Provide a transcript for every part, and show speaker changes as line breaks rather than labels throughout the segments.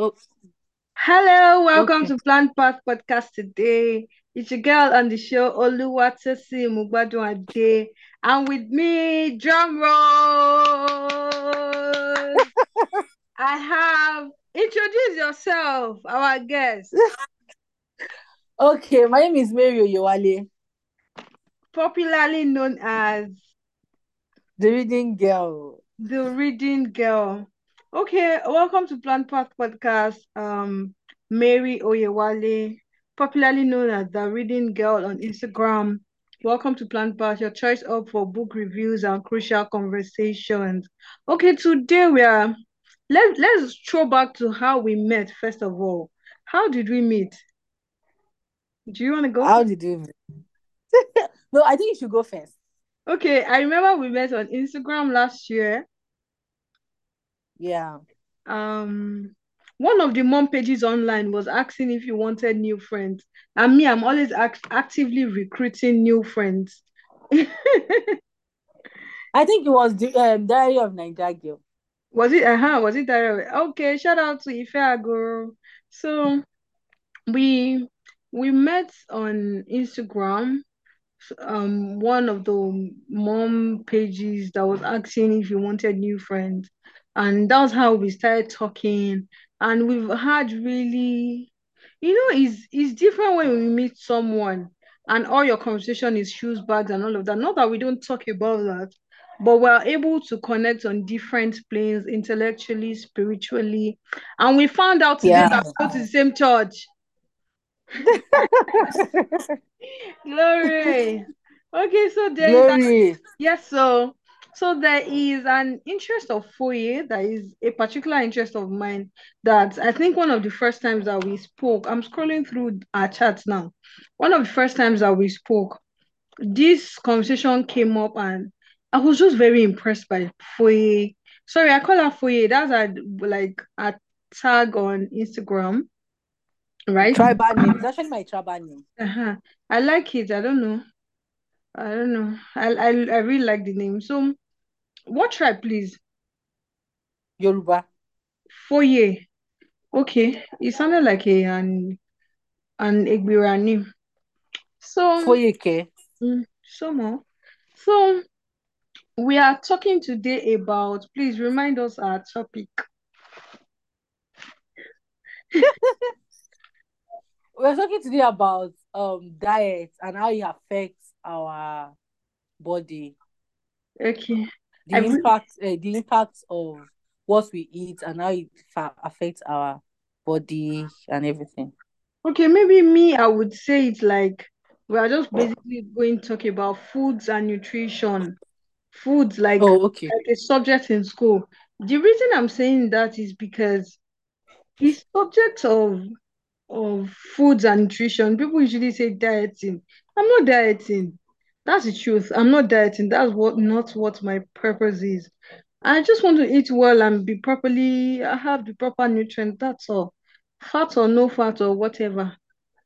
Oh,
Hello, welcome
okay.
to Plant Path Podcast today. It's your girl on the show, Oluwatosin Mugbadun and with me, drum roll. I have introduce yourself, our guest.
Okay, my name is Mary Oyewale,
popularly known as
the reading girl.
the reading girl. Okay, welcome to Plant Path Podcast. Um, Mary Oyewale, popularly known as the reading girl on Instagram. Welcome to Plant Path, your choice up for book reviews and crucial conversations. Okay, today we are let let's throw back to how we met first of all. How did we meet? Do you want to go?
How
first?
did you? no, I think you should go first.
Okay, I remember we met on Instagram last year.
Yeah.
Um, one of the mom pages online was asking if you wanted new friends, and me, I'm always act actively recruiting new friends.
I think it was the um, Diary of Niger Girl.
Was it? Uh-huh, was it that? Okay, shout out to Ife Agoro. So we we met on Instagram. Um, one of the mom pages that was asking if you wanted new friends, and that's how we started talking. And we've had really, you know, it's it's different when we meet someone and all your conversation is shoes, bags, and all of that. Not that we don't talk about that, but we're able to connect on different planes, intellectually, spiritually. And we found out today
Yeah.
that we go to the same church. Glory. Okay, so there
Glory.
yes, so so there is an interest of Foye that is a particular interest of mine that I think one of the first times that we spoke, I'm scrolling through our chats now. One of the first times that we spoke, this conversation came up and I was just very impressed by Foye. Sorry, I call her Foye. That's a like a tag on Instagram, right?
Tribal name. It's actually my tribal name.
Uh-huh. I like it. I don't know. I don't know. I I, I really like the name. So, what tribe, please?
Yoruba.
Foye. Okay, it sounded like a an an Egbira name. So,
Foyeke.
mm, so more. So, we are talking today about. Please remind us our topic.
We're talking today about um diet and how it affects our body.
Okay.
The impact, uh, the impact of what we eat and how it fa- affects our body and everything.
Okay, maybe me, I would say it's like we are just basically going to talk about foods and nutrition. Foods like
Oh, okay.
like a subject in school. The reason I'm saying that is because the subject of of foods and nutrition, people usually say dieting. I'm not dieting. That's the truth. I'm not dieting. That's what not what my purpose is. I just want to eat well and be properly, I have the proper nutrients. That's all. Fat or no fat or whatever.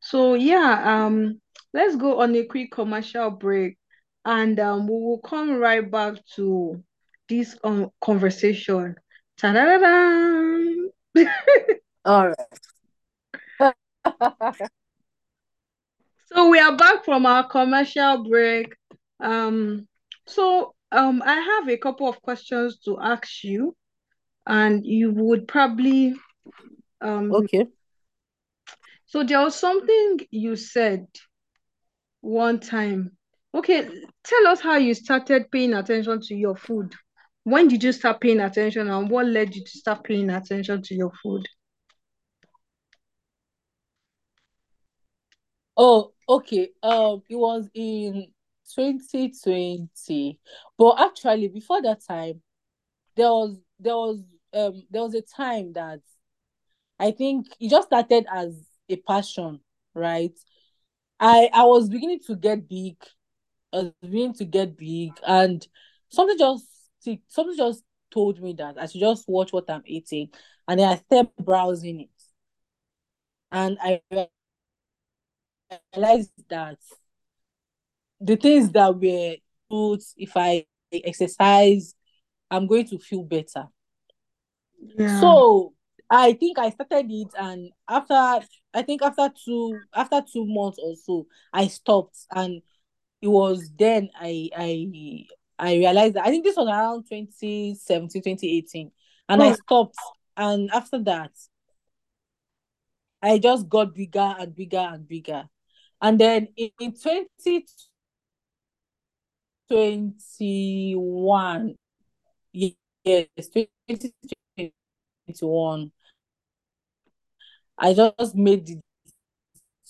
So yeah, um, let's go on a quick commercial break, and um, we will come right back to this um conversation. Ta-da-da-da!
All right.
So we are back from our commercial break. Um, so um, I have a couple of questions to ask you, and you would probably um.
okay.
So there was something you said one time. Okay, tell us how you started paying attention to your food. When did you start paying attention, and what led you to start paying attention to your food?
Oh, okay. Um, it was in 2020. But actually before that time, there was there was um there was a time that I think it just started as a passion, right? I I was beginning to get big. I was beginning to get big and something just something just told me that I should just watch what I'm eating and then I started browsing it. And I realized that the things that were good, if I exercise, I'm going to feel better.
Yeah.
So I think I started it, and after I think after two after two months or so, I stopped, and it was then I I I realized that I think this was around 2017, 2018, and I
Oh,
stopped, and after that, I just got bigger and bigger and bigger, and then in, in 2021, yes, 2021, I just made the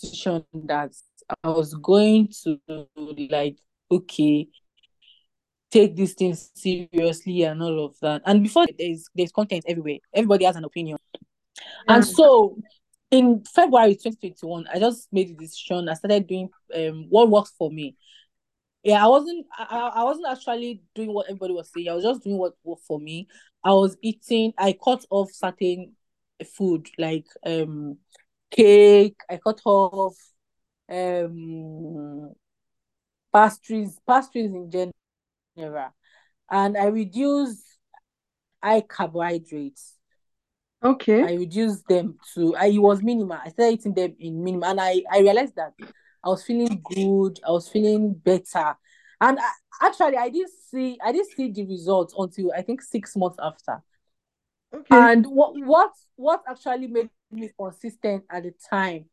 decision that I was going to like, okay, take this thing seriously and all of that. And before there's there's content everywhere. Everybody has an opinion. And so in February 2021, I just made the decision. I started doing um what works for me. Yeah, I wasn't I, I wasn't actually doing what everybody was saying. I was just doing what worked for me. I was eating, I cut off certain food like um cake, I cut off um pastries, pastries in general. And I reduced high carbohydrates.
Okay.
I reduced them to I it was minimal. I started eating them in minimal, and I I realized that I was feeling good. I was feeling better, and I, actually I didn't see I didn't see the results until I think six months after.
Okay.
And what what what actually made me consistent at the time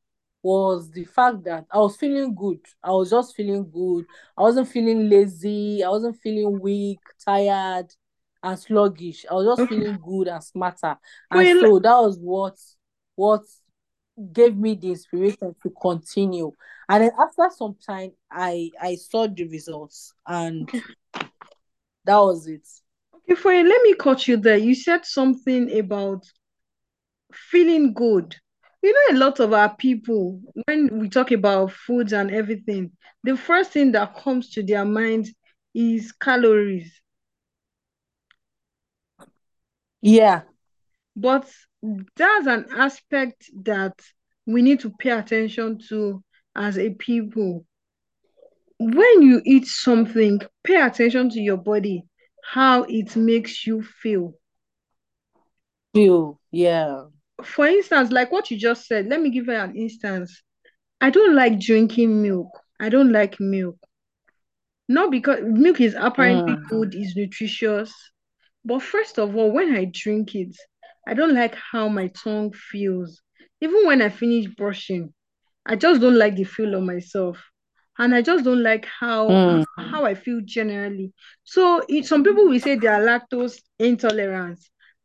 was the fact that I was feeling good. I was just feeling good. I wasn't feeling lazy. I wasn't feeling weak, tired, and sluggish. I was just feeling good and smarter. And
a,
so that was what what gave me the inspiration to continue. And then after some time, I I saw the results, and that was it.
Okay, for a, let me cut you there. You said something about feeling good. You know, a lot of our people, when we talk about foods and everything, the first thing that comes to their mind is calories.
Yeah.
But that's an aspect that we need to pay attention to as a people. When you eat something, pay attention to your body, how it makes you feel.
Feel. Yeah.
For instance, like what you just said, let me give you an instance. I don't like drinking milk. I don't like milk. Not because milk is apparently
Mm.
good, is nutritious. But first of all, when I drink it, I don't like how my tongue feels. Even when I finish brushing, I just don't like the feel of myself. And I just don't like how
Mm.
how I feel generally. So it, some people will say they are lactose intolerant.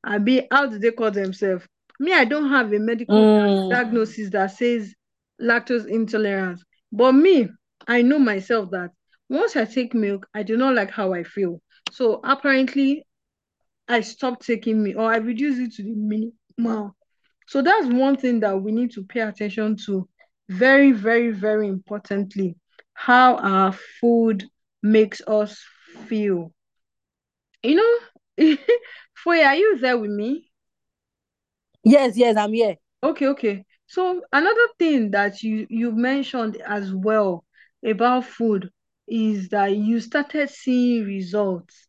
I be how do they call themselves? Me, I don't have a medical
Mm.
diagnosis that says lactose intolerance. But me, I know myself that once I take milk, I do not like how I feel. So apparently, I stopped taking me or I reduced it to the minimum. So that's one thing that we need to pay attention to very, very, very importantly, how our food makes us feel. You know, Foye, are you there with me?
Yes, yes, I'm here.
Okay, okay. So another thing that you you mentioned as well about food is that you started seeing results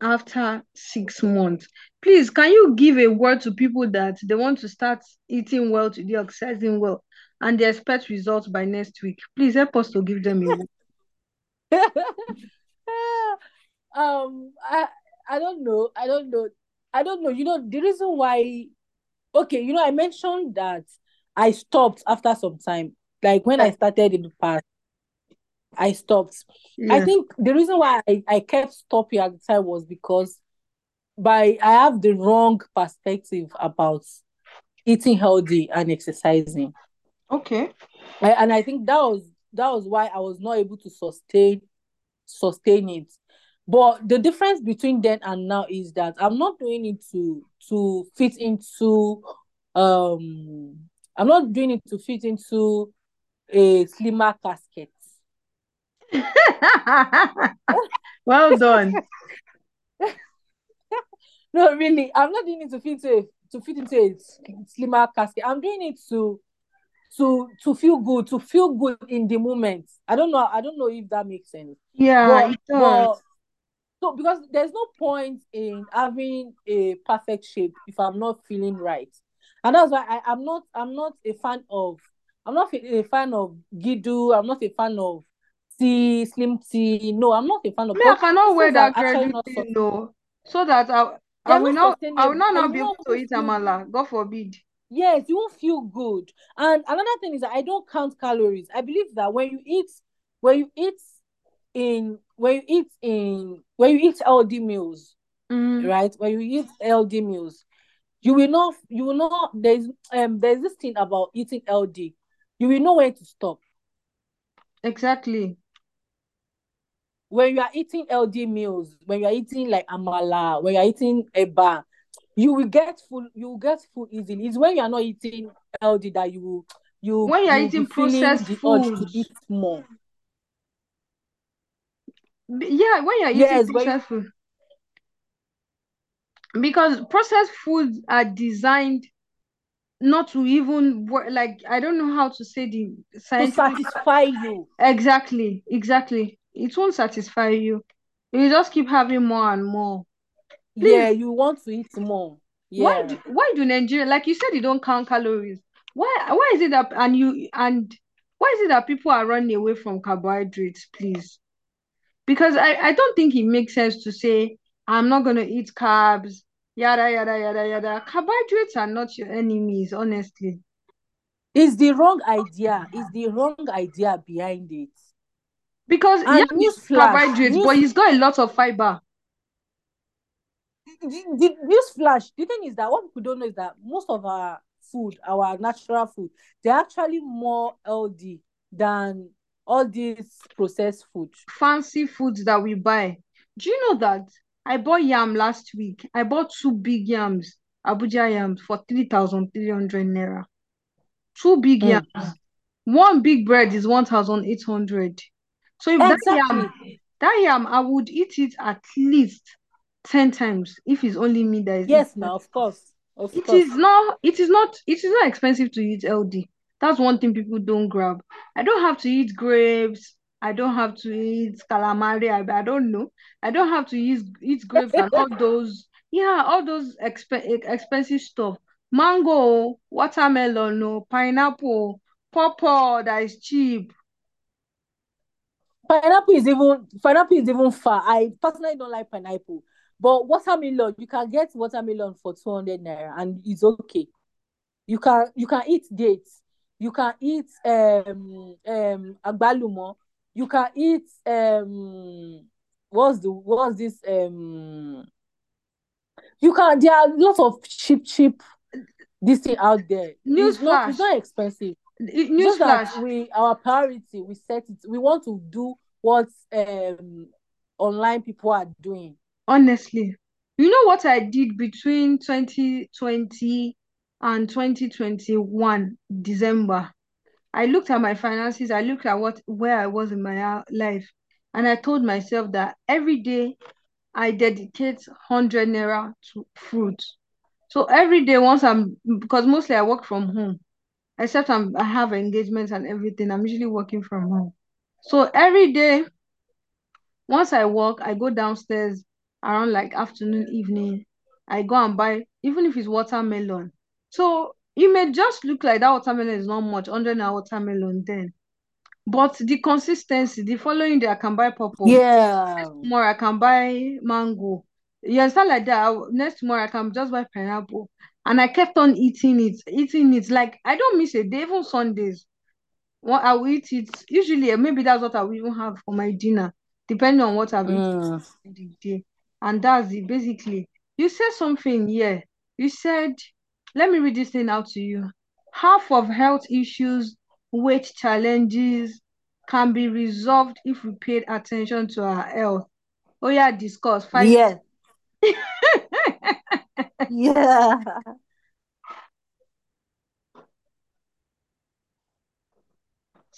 after six months. Please, can you give a word to people that they want to start eating well to today, exercising well, and they expect results by next week? Please help us to give them a word.
um, I I don't know. I don't know. I don't know. You know, the reason why okay, you know, I mentioned that I stopped after some time. Like when I started in the past, I stopped. I think the reason why I, I kept stopping at the time was because by I have the wrong perspective about eating healthy and exercising.
Okay.
I, and I think that was that was why I was not able to sustain sustain it. But the difference between then and now is that I'm not doing it to to fit into um I'm not doing it to fit into a slimmer casket.
well done.
no, really, I'm not doing it to fit into a, to fit into a slimmer casket. I'm doing it to to to feel good, to feel good in the moment. I don't know. I don't know if that makes sense.
Yeah,
but,
it does.
But, so because there's no point in having a perfect shape if I'm not feeling right. and that's why I, I'm not I'm not a fan of I'm not a fan of Gidu. I'm not a fan of tea, slim tea. No, I'm not a fan of.
Me, I cannot wear that credit thing, no, so that I, I will not, I will not, not be able to eat amala. God forbid.
Yes, you won't feel good. And another thing is that I don't count calories. I believe that when you eat, when you eat in, when you eat in, when you eat healthy meals,
mm.
right? When you eat healthy meals, you will not, you will not. There's um, there's this thing about eating healthy. You will know when to stop.
Exactly
when you are eating healthy meals, when you are eating like amala, when you are eating eba, you will get full. You will get full easily. It's when you are not eating healthy that you will you
when you are eating processed food
to eat more.
Yeah, when you are eating yes, processed food. Because processed foods are designed not to even work like I don't know how to say the
scientific to satisfy you.
Exactly, exactly it won't satisfy you. You just keep having more and more.
Please. Yeah, you want to eat more. Yeah.
Why do, why do Nigeria like you said you don't count calories? Why why is it that and you and why is it that people are running away from carbohydrates, please? Because I, I don't think it makes sense to say I'm not gonna eat carbs, yada yada yada yada. Carbohydrates are not your enemies, honestly.
It's the wrong idea. It's the wrong idea behind it.
Because and yeah, he's carbohydrates, news... but he's got a lot of fiber.
News flash. The thing is that what people don't know is that most of our food, our natural food, they're actually more healthy than all these processed food.
Fancy foods that we buy. Do you know that I bought yam last week? I bought two big yams, Abuja yams, for 3,300 naira. Two big mm. yams. One big bread is 1,800. So if exactly. that yam, that yam, I would eat it at least 10 times if it's only me that is
yes now of course of
it
course.
is not it is not it is not expensive to eat ld that's one thing people don't grab. I don't have to eat grapes. I don't have to eat calamari. I, I don't know. I don't have to eat eat grapes and all those yeah all those exp- expensive stuff. Mango watermelon no pineapple pawpaw that is cheap
pineapple is even pineapple is even far. I personally don't like pineapple, but watermelon you can get watermelon for two hundred naira and it's okay. You can you can eat dates. You can eat um um agbalumo. You can eat um what's the what's this um you can there are lots of cheap cheap this thing out there.
News
it's not it's not expensive.
Newsflash.
We our priority we set it. We want to do what um online people are doing.
Honestly, you know what I did between 2020 and 2021 December. I looked at my finances. I looked at what where I was in my life, and I told myself that every day I dedicate 100 naira to fruit. So every day, once I'm because mostly I work from home except I'm, I have engagements and everything. I'm usually working from home. So every day, once I work, I go downstairs around like afternoon, evening. I go and buy, even if it's watermelon. So it may just look like that watermelon is not much, 100 naira watermelon then. But the consistency, the following day, I can buy purple.
Yeah.
Tomorrow, I can buy mango. Yeah, it's not like that. Next tomorrow, I can just buy pineapple and I kept on eating it, eating it. Like I don't miss a day, even Sundays. What I will eat it usually, maybe that's what I will even have for my dinner, depending on what I've mm. eaten the day. And that's it. Basically, you said something, yeah. You said, let me read this thing out to you. Half of health issues, weight challenges can be resolved if we paid attention to our health. Oh yeah, discuss.
Five. Yeah. yeah.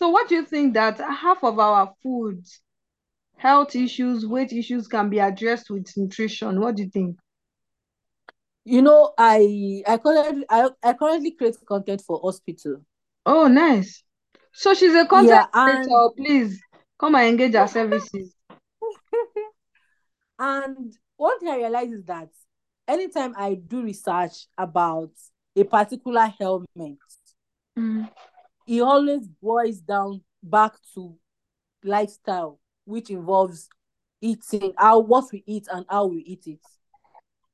So what do you think that half of our food, health issues, weight issues can be addressed with nutrition? What do you think?
You know, I I currently I, I currently create content for hospital.
Oh, nice. So she's a content yeah, and... creator. Please come and engage our services.
and one thing I realize is that anytime I do research about a particular ailment,
Mm.
it always boils down back to lifestyle, which involves eating, how what we eat and how we eat it.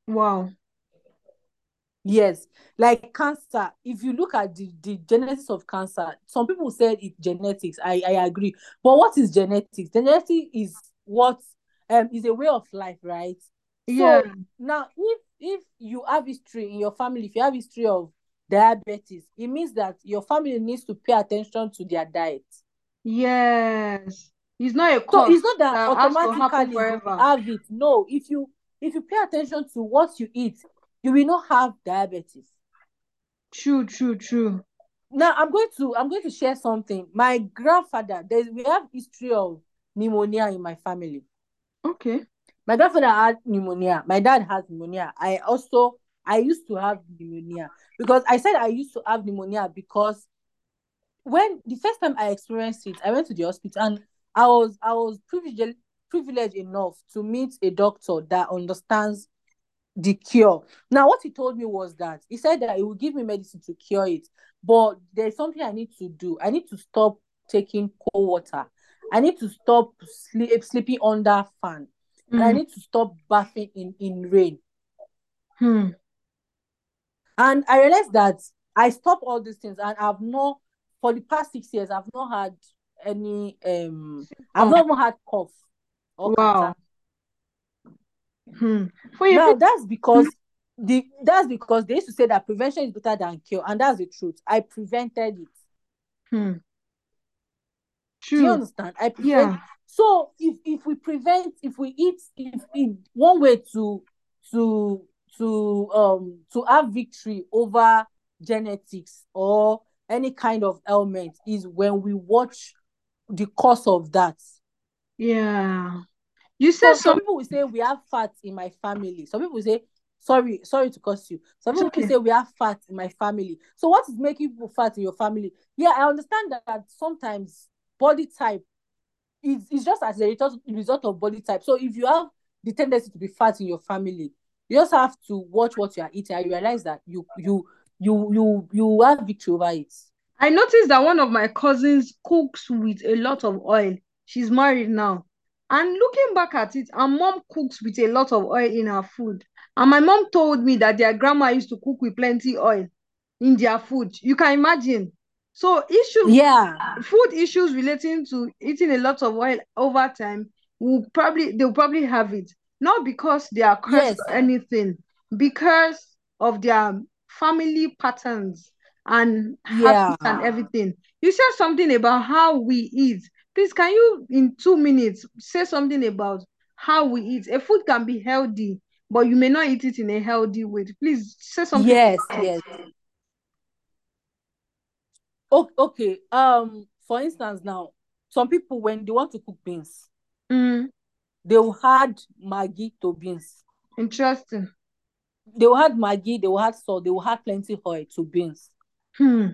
Wow.
Yes, like cancer. If you look at the, the genesis of cancer, some people said it's genetics. I, I agree. But what is genetics? Genetics is what um is a way of life, right?
Yeah.
So now if if you have history in your family, if you have history of diabetes, it means that your family needs to pay attention to their diet.
Yes. It's not a
So it's not that
that has to happen
automatically you have it. No, if you if you pay attention to what you eat, you will not have diabetes.
True, true, true.
Now I'm going to I'm going to share something. My grandfather, there's we have history of pneumonia in my family.
Okay.
My grandfather had pneumonia. My dad has pneumonia. I also I used to have pneumonia because I said I used to have pneumonia because when the first time I experienced it, I went to the hospital and I was I was privileged privileged enough to meet a doctor that understands the cure. Now, what he told me was that he said that he would give me medicine to cure it, but there's something I need to do. I need to stop taking cold water. I need to stop sleep, sleeping under fan, and I
Mm.
need to stop bathing in in rain.
Hmm.
And I realized that I stopped all these things, and I've not for the past six years I've not had any um I've
Oh,
not even had cough or
wow. Hmm. For you,
Now that's because the that's because they used to say that prevention is better than cure, and that's the truth. I prevented it.
hmm.
Do you understand? I prevent.
Yeah.
So if if we prevent, if we eat, if in one way to to to um to have victory over genetics or any kind of ailment is when we watch the cause of that.
Yeah. You said
So some
some.
people will say we have fat in my family. Some people will say, sorry, sorry to curse you. Some people
okay.
say we have fat in my family. So what is making people fat in your family? Yeah, I understand that sometimes body type is, is just as a result, result of body type. So if you have the tendency to be fat in your family, you just have to watch what you are eating and realize that you you you you you have victory over it.
I noticed that one of my cousins cooks with a lot of oil. She's married now. And looking back at it, her mom cooks with a lot of oil in her food. And my mom told me that their grandma used to cook with plenty oil in their food. You can imagine. So issues,
Yeah.
food issues relating to eating a lot of oil over time will probably they'll probably have it. Not because they are cursed
Yes.
or anything, because of their family patterns and habits and everything. You said something about how we eat. Please, can you, in two minutes, say something about how we eat? A food can be healthy, but you may not eat it in a healthy way. Please say something
Yes,
about it.
Yes. O- okay. Um, for instance, now some people when they want to cook beans,
Mm,
they will add Maggi to beans.
interesting.
They will add Maggi, they will add salt, they will add plenty of oil to beans.
Hmm.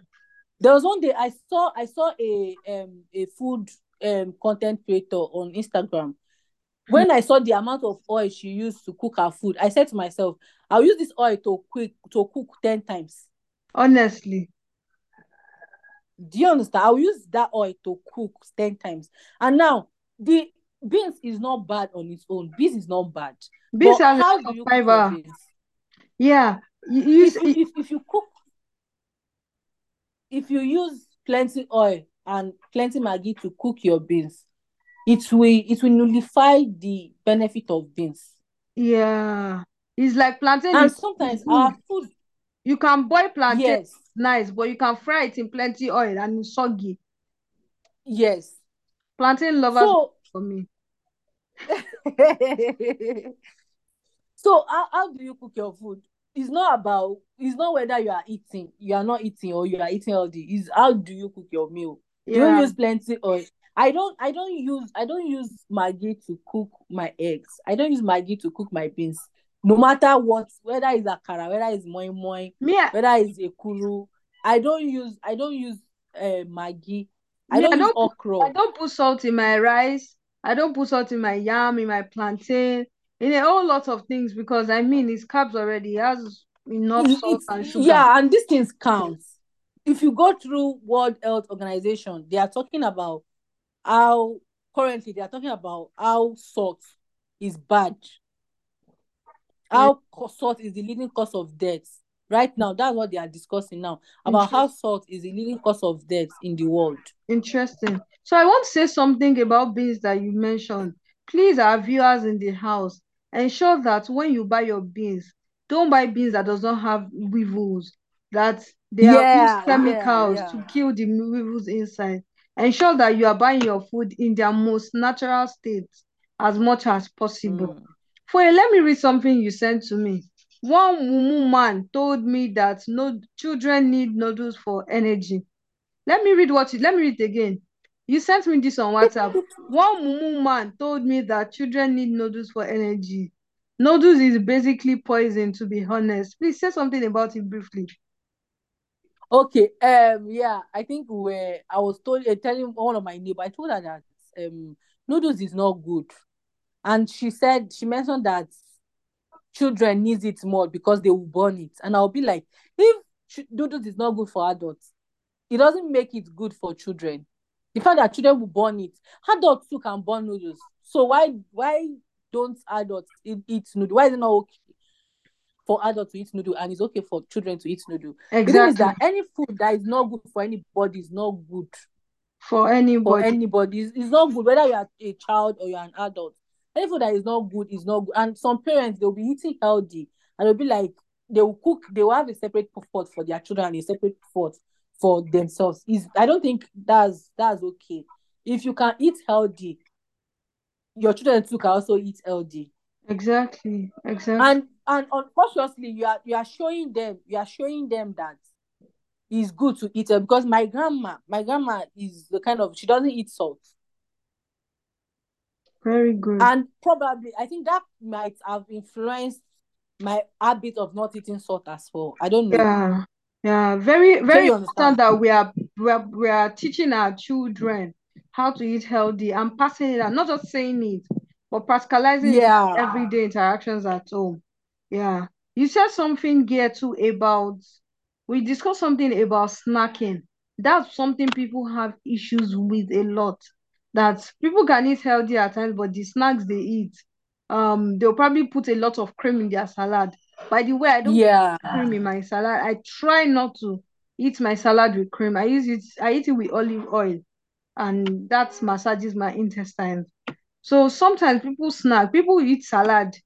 There was one day I saw I saw a um a food um content creator on Instagram. When I saw the amount of oil she used to cook her food, I said to myself, I'll use this oil to quick to cook 10 times.
Honestly.
Do you understand? I'll use that oil to cook 10 times. And now the beans is not bad on its own. Beans is not bad.
Beans
But
has a
how do you
fiber.
beans?
Yeah. You, you,
If you if, if you cook if you use plenty oil and plenty Maggi to cook your beans, it will it will nullify the benefit of beans.
yeah. It's like plantain
And sometimes
good.
our food,
You can boil plantain,
yes,
nice, but you can fry it in plenty oil and soggy.
yes.
Plantain lovers
So
for me.
so how, how do you cook your food? It's not about it's not whether you are eating, you are not eating, or you are eating healthy. It's how do you cook your meal? Do you use plenty oil? I don't I don't use I don't use Maggi to cook my eggs. I don't use Maggi to cook my beans. No matter what, whether it's a akara, whether it's moi moi,
I-
whether it's ekuru, I don't use I don't use uh, Maggi. I don't use
don't put,
okra.
I don't put salt in my rice. I don't put salt in my yam, in my plantain, in a whole lot of things because I mean it's carbs already. It has enough salt
it's
and sugar.
yeah, and these things count. If you go through World Health Organization, they are talking about how currently they are talking about how salt is bad. How salt is the leading cause of death. Right now, that's what they are discussing now about how salt is the leading cause of death in the world.
Interesting. So I want to say something about beans that you mentioned. Please, our viewers in the house, ensure that when you buy your beans, don't buy beans that does not have weevils, that they
Yeah,
used
yeah,
chemicals
yeah.
to kill the weevils inside. Ensure that you are buying your food in their most natural state as much as possible.
Mm.
For let me read something you sent to me. One mumu man told me that no children need noodles for energy. Let me read what you let me read again. You sent me this on WhatsApp. One mumu man told me that children need noodles for energy. Noodles is basically poison, to be honest. Please say something about it briefly.
Okay, um, yeah, I think we I was told, uh, telling all of my neighbor, I told her that um, noodles is not good, and she said she mentioned that children needs it more because they will burn it, and I'll be like, if noodles is not good for adults, it doesn't make it good for children. The fact that children will burn it, adults too can burn noodles. So why why don't adults eat, eat noodle? Why is it not okay for adults to eat noodle and it's okay for children to eat noodle? The thing is that any food that is not good for anybody is not good
For
for
anybody.
anybody. It's, it's not good whether you are a child or you're an adult. Any food that is not good is not good. And some parents they'll be eating healthy and they'll be like they will cook. They will have a separate pot for their children and a separate pot for themselves. Is I don't think that's that's okay. If you can eat healthy, your children too can also eat healthy.
Exactly. Exactly.
And and unconsciously you are you are showing them you are showing them that it's good to eat it because my grandma my grandma is the kind of she doesn't eat salt
Very good.
and probably I think that might have influenced my habit of not eating salt as well. I don't know.
Yeah. Yeah. Very, very important that we are we are we are teaching our children how to eat healthy and passing it on, not just saying it, but practicalizing it
Yeah.
everyday interactions at home. Yeah. You said something here too about we discussed something about snacking. That's something people have issues with a lot. That people can eat healthy at times, but the snacks they eat, um, they'll probably put a lot of cream in their salad. By the way, I don't
Yeah.
put cream in my salad. I try not to eat my salad with cream. I use it, I eat it with olive oil, and that massages my intestines. So sometimes people snack, people eat salad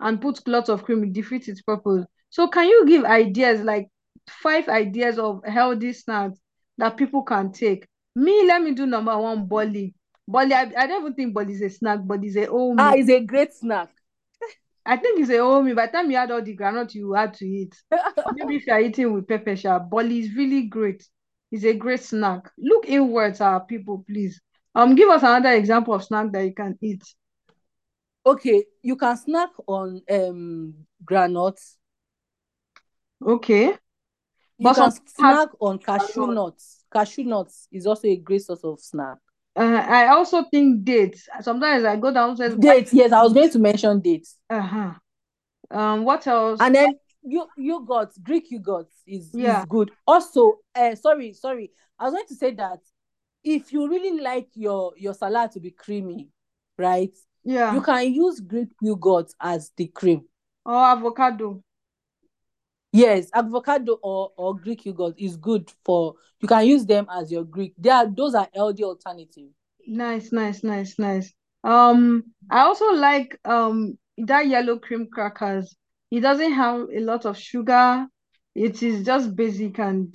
and put lots of cream, it defeats its purpose. So can you give ideas like five ideas of healthy snacks that people can take? Me, let me do number one, bolly. Bolly, I, I don't even think bolly is a snack, but it's a whole
Ah, it's a great snack.
I think it's a meal. By the time you add all the granite, you had to eat. Maybe if you're eating with pepper sharp, bolly is really great. It's a great snack. Look inwards, our people, please. Um, give us another example of snack that you can eat.
okay, you can snack on um granuts.
Okay.
You
But
can snack on cashew nuts. Cashew nuts is also a great source of snack.
Uh, I also think dates. Sometimes I go downstairs
Dates, yes, I was going to mention dates.
uh-huh. Um, what else?
And then you you got Greek yogurt is
Yeah.
is good. Also, uh, sorry, sorry. I was going to say that if you really like your your salad to be creamy, right?
Yeah.
You can use Greek yogurt as the cream.
Or avocado.
Yes, avocado or, or Greek yogurt is good for you can use them as your Greek. They are those are healthy alternative.
Nice, nice, nice, nice. Um, I also like um that yellow cream crackers. It doesn't have a lot of sugar. It is just basic and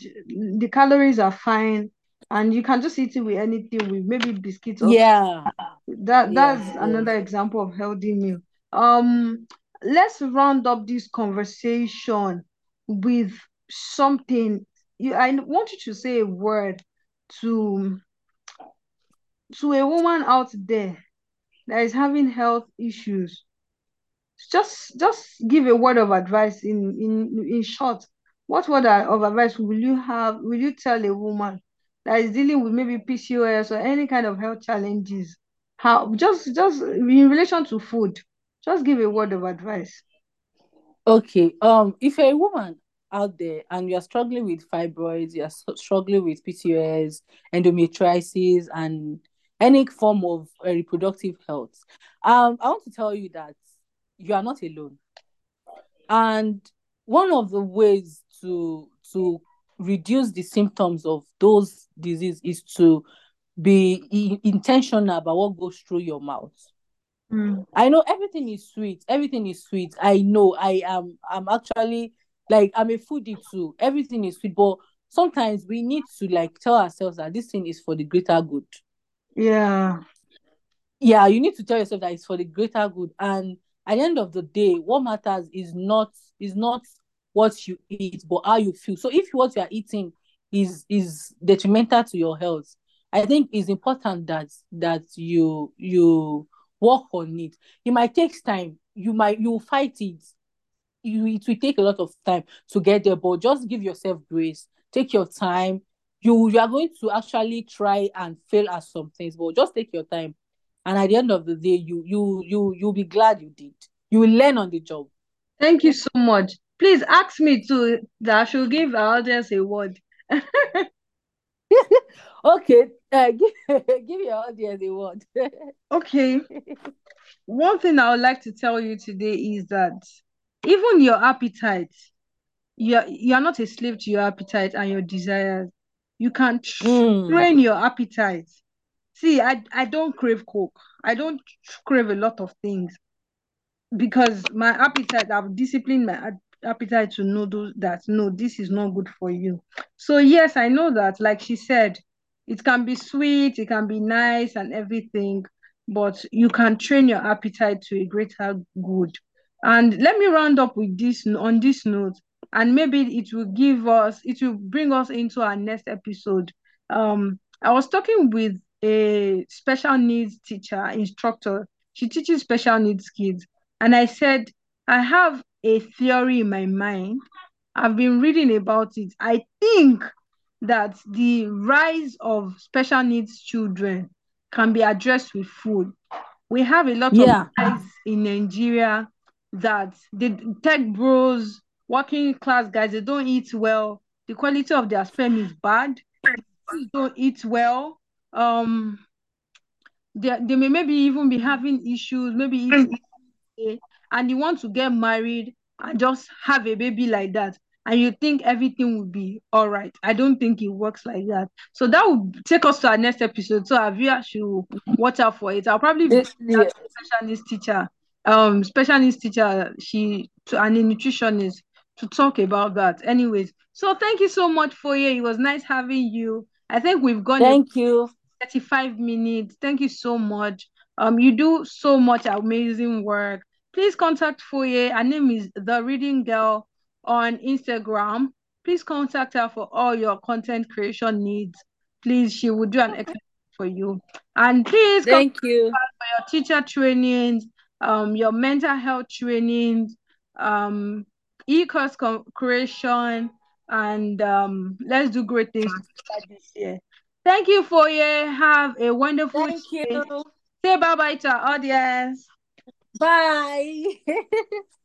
the calories are fine. And you can just eat it with anything, with maybe biscuits or
Yeah.
that that's
Yes,
another example of healthy meal. Um, let's round up this conversation with something. You, I want you to say a word to to a woman out there that is having health issues. Just just give a word of advice in in in short. What word of advice will you have? Will you tell a woman that is dealing with maybe PCOS or any kind of health challenges? How just just in relation to food, just give a word of advice.
Okay. Um, if you're a woman out there and you're struggling with fibroids, you're struggling with PCOS, endometriosis, and any form of uh, reproductive health, um, I want to tell you that you are not alone. And one of the ways to to reduce the symptoms of those diseases is to be intentional about what goes through your mouth. Mm. I know everything is sweet. Everything is sweet. I know. I am. I'm actually like I'm a foodie too. Everything is sweet, but sometimes we need to like tell ourselves that this thing is for the greater good.
Yeah.
Yeah, you need to tell yourself that it's for the greater good. And at the end of the day, what matters is not is not what you eat, but how you feel. So if what you are eating is is detrimental to your health, I think it's important that that you you work on it. It might take time. You might you fight it. You it will take a lot of time to get there, but just give yourself grace. Take your time. You you are going to actually try and fail at some things, but just take your time. And at the end of the day, you you you you'll be glad you did. You will learn on the job.
Thank you so much. Please ask me to that I should give our audience a word.
okay, uh, give, give your audience a word.
okay. One thing I would like to tell you today is that even your appetite, you're you're not a slave to your appetite and your desires. You can mm. train your appetite. See, I I don't crave coke. I don't crave a lot of things because my appetite, I've disciplined my appetite to know those that no, this is not good for you. So yes, I know that. Like she said, it can be sweet, it can be nice and everything, but you can train your appetite to a greater good. And let me round up with this on this note, and maybe it will give us, it will bring us into our next episode. Um, I was talking with a special needs teacher, instructor. She teaches special needs kids. And I said, I have a theory in my mind. I've been reading about it. I think that the rise of special needs children can be addressed with food. We have a lot yeah. of guys in Nigeria that the tech bros, working class guys, they don't eat well. The quality of their sperm is bad. They don't eat well. Um, they, they may maybe even be having issues, maybe eating and you want to get married and just have a baby like that and you think everything will be all right. I don't think it works like that. So that will take us to our next episode. So viewers should watch out for it. I'll probably be yeah. special needs teacher, um, special needs teacher, she to and a nutritionist to talk about that. Anyways, so thank you so much for you. It was nice having you. I think we've gone.
Thank you.
35 minutes. Thank you so much. Um, you do so much amazing work please contact Foye. Her name is The Reading Girl on Instagram. Please contact her for all your content creation needs. Please, she will do an excellent for you. And please
thank you
for your teacher trainings, um, your mental health trainings, um, e-course creation, and um, let's do great things this year. Thank you, Foye. Have a wonderful
Thank day. you.
Say bye-bye to our audience.
Bye.